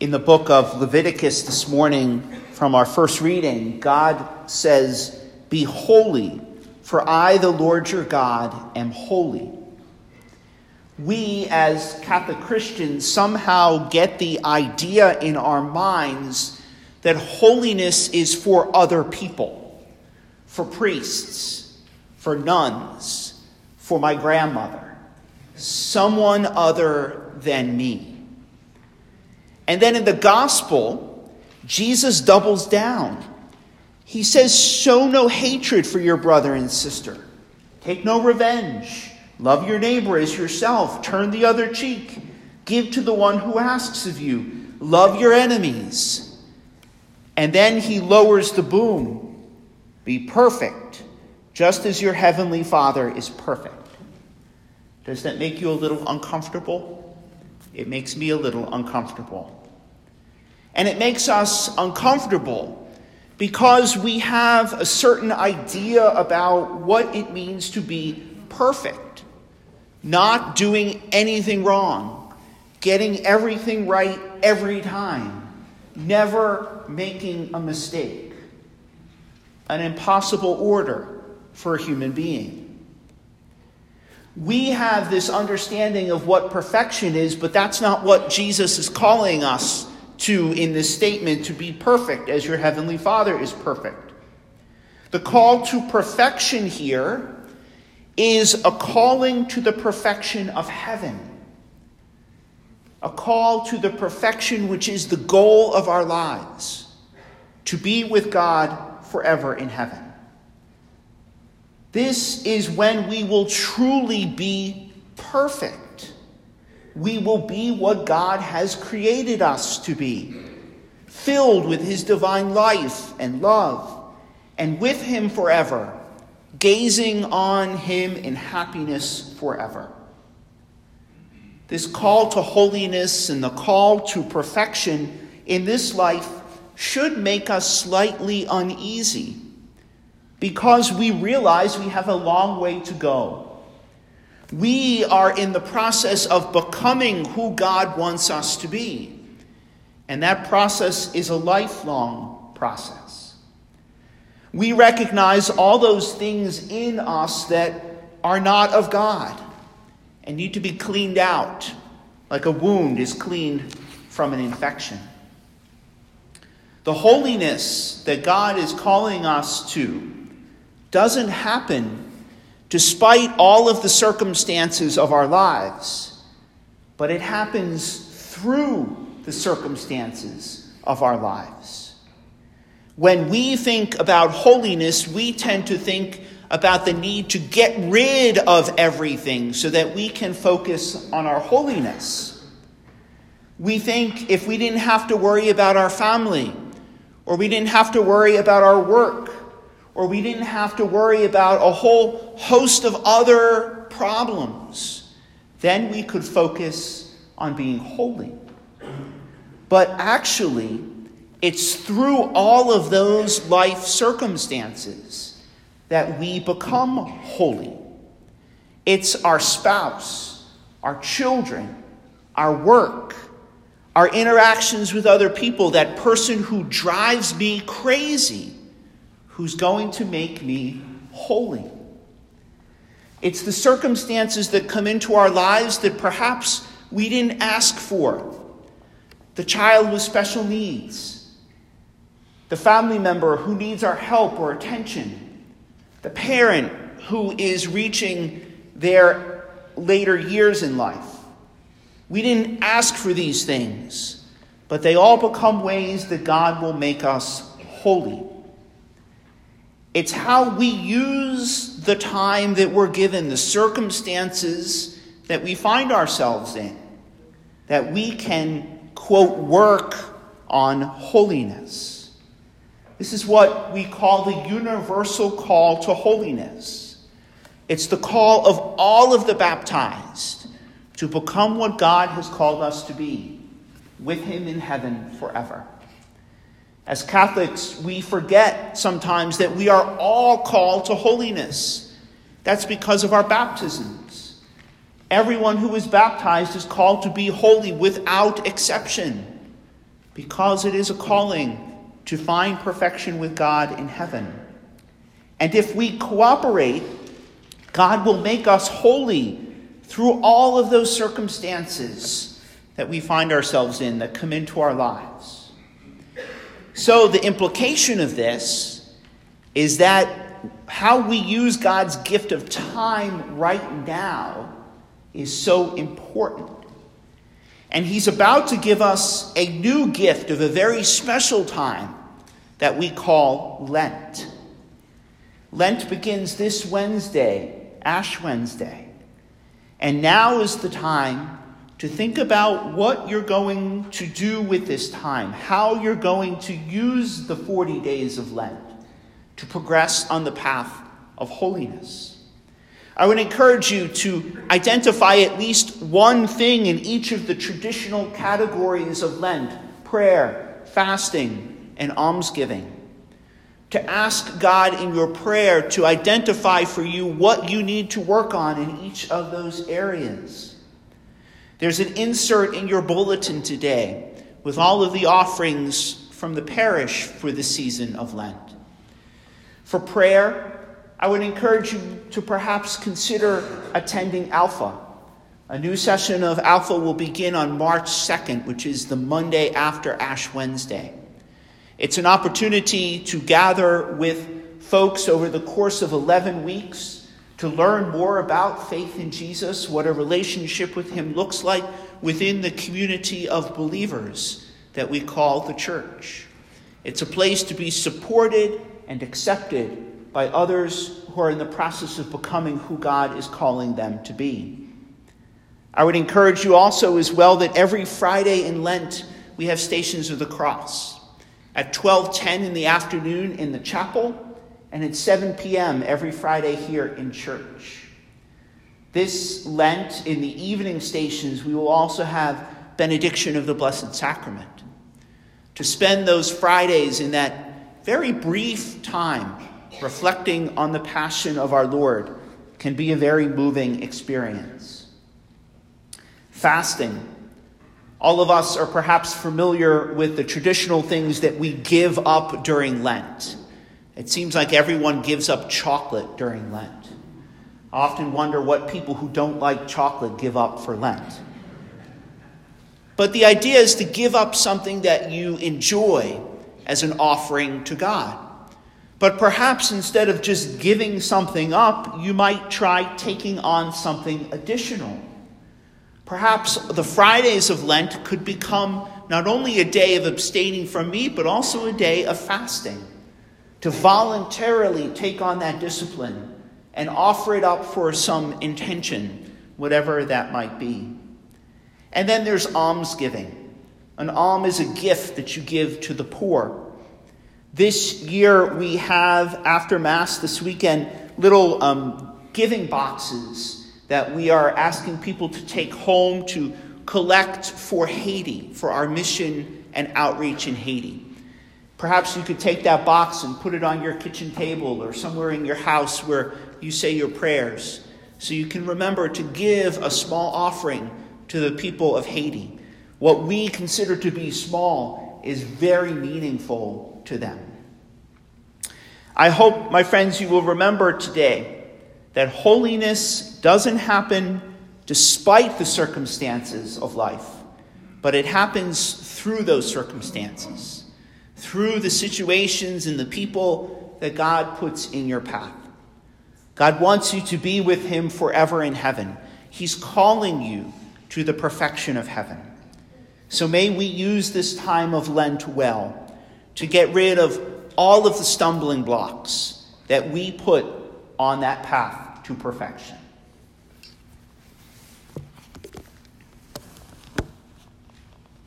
In the book of Leviticus this morning, from our first reading, God says, Be holy, for I, the Lord your God, am holy. We, as Catholic Christians, somehow get the idea in our minds that holiness is for other people, for priests, for nuns, for my grandmother, someone other than me. And then in the gospel, Jesus doubles down. He says, Show no hatred for your brother and sister, take no revenge, love your neighbor as yourself, turn the other cheek, give to the one who asks of you, love your enemies. And then he lowers the boom be perfect, just as your heavenly Father is perfect. Does that make you a little uncomfortable? It makes me a little uncomfortable. And it makes us uncomfortable because we have a certain idea about what it means to be perfect, not doing anything wrong, getting everything right every time, never making a mistake. An impossible order for a human being. We have this understanding of what perfection is, but that's not what Jesus is calling us to in this statement to be perfect as your heavenly Father is perfect. The call to perfection here is a calling to the perfection of heaven. A call to the perfection which is the goal of our lives to be with God forever in heaven. This is when we will truly be perfect we will be what God has created us to be, filled with His divine life and love, and with Him forever, gazing on Him in happiness forever. This call to holiness and the call to perfection in this life should make us slightly uneasy because we realize we have a long way to go we are in the process of becoming who God wants us to be. And that process is a lifelong process. We recognize all those things in us that are not of God and need to be cleaned out, like a wound is cleaned from an infection. The holiness that God is calling us to doesn't happen despite all of the circumstances of our lives, but it happens through the circumstances of our lives. When we think about holiness, we tend to think about the need to get rid of everything so that we can focus on our holiness. We think if we didn't have to worry about our family, or we didn't have to worry about our work, or we didn't have to worry about a whole host of other problems, then we could focus on being holy. But actually, it's through all of those life circumstances that we become holy. It's our spouse, our children, our work, our interactions with other people, that person who drives me crazy who's going to make me holy. It's the circumstances that come into our lives that perhaps we didn't ask for. The child with special needs, the family member who needs our help or attention, the parent who is reaching their later years in life. We didn't ask for these things, but they all become ways that God will make us holy. It's how we use the time that we're given, the circumstances that we find ourselves in, that we can, quote, work on holiness. This is what we call the universal call to holiness. It's the call of all of the baptized to become what God has called us to be, with Him in heaven forever. As Catholics, we forget sometimes that we are all called to holiness. That's because of our baptisms. Everyone who is baptized is called to be holy without exception. because it is a calling to find perfection with God in heaven. And if we cooperate, God will make us holy through all of those circumstances that we find ourselves in that come into our lives. So, the implication of this is that how we use God's gift of time right now is so important. And He's about to give us a new gift of a very special time that we call Lent. Lent begins this Wednesday, Ash Wednesday. And now is the time to think about what you're going to do with this time, how you're going to use the 40 days of Lent to progress on the path of holiness. I would encourage you to identify at least one thing in each of the traditional categories of Lent prayer, fasting, and almsgiving. To ask God in your prayer to identify for you what you need to work on in each of those areas. There's an insert in your bulletin today with all of the offerings from the parish for the season of Lent. For prayer, I would encourage you to perhaps consider attending Alpha. A new session of Alpha will begin on March 2nd, which is the Monday after Ash Wednesday. It's an opportunity to gather with folks over the course of 11 weeks to learn more about faith in Jesus, what a relationship with Him looks like within the community of believers that we call the church. It's a place to be supported and accepted by others who are in the process of becoming who God is calling them to be. I would encourage you also, as well, that every Friday in Lent we have Stations of the Cross. At 12:10 in the afternoon in the chapel, and at 7 p.m. every Friday here in church. This Lent, in the evening stations, we will also have benediction of the Blessed Sacrament. To spend those Fridays in that very brief time reflecting on the passion of our Lord can be a very moving experience. Fasting. All of us are perhaps familiar with the traditional things that we give up during Lent. It seems like everyone gives up chocolate during Lent. I often wonder what people who don't like chocolate give up for Lent. But the idea is to give up something that you enjoy as an offering to God. But perhaps instead of just giving something up, you might try taking on something additional. Perhaps the Fridays of Lent could become not only a day of abstaining from meat, but also a day of fasting. To voluntarily take on that discipline and offer it up for some intention, whatever that might be. And then there's almsgiving. An alm is a gift that you give to the poor. This year, we have, after Mass this weekend, little um, giving boxes that we are asking people to take home to collect for Haiti, for our mission and outreach in Haiti. Perhaps you could take that box and put it on your kitchen table or somewhere in your house where you say your prayers so you can remember to give a small offering to the people of Haiti. What we consider to be small is very meaningful to them. I hope, my friends, you will remember today that holiness doesn't happen despite the circumstances of life, but it happens through those circumstances, through the situations and the people that God puts in your path. God wants you to be with Him forever in heaven. He's calling you to the perfection of heaven. So may we use this time of Lent well to get rid of all of the stumbling blocks that we put on that path to perfection.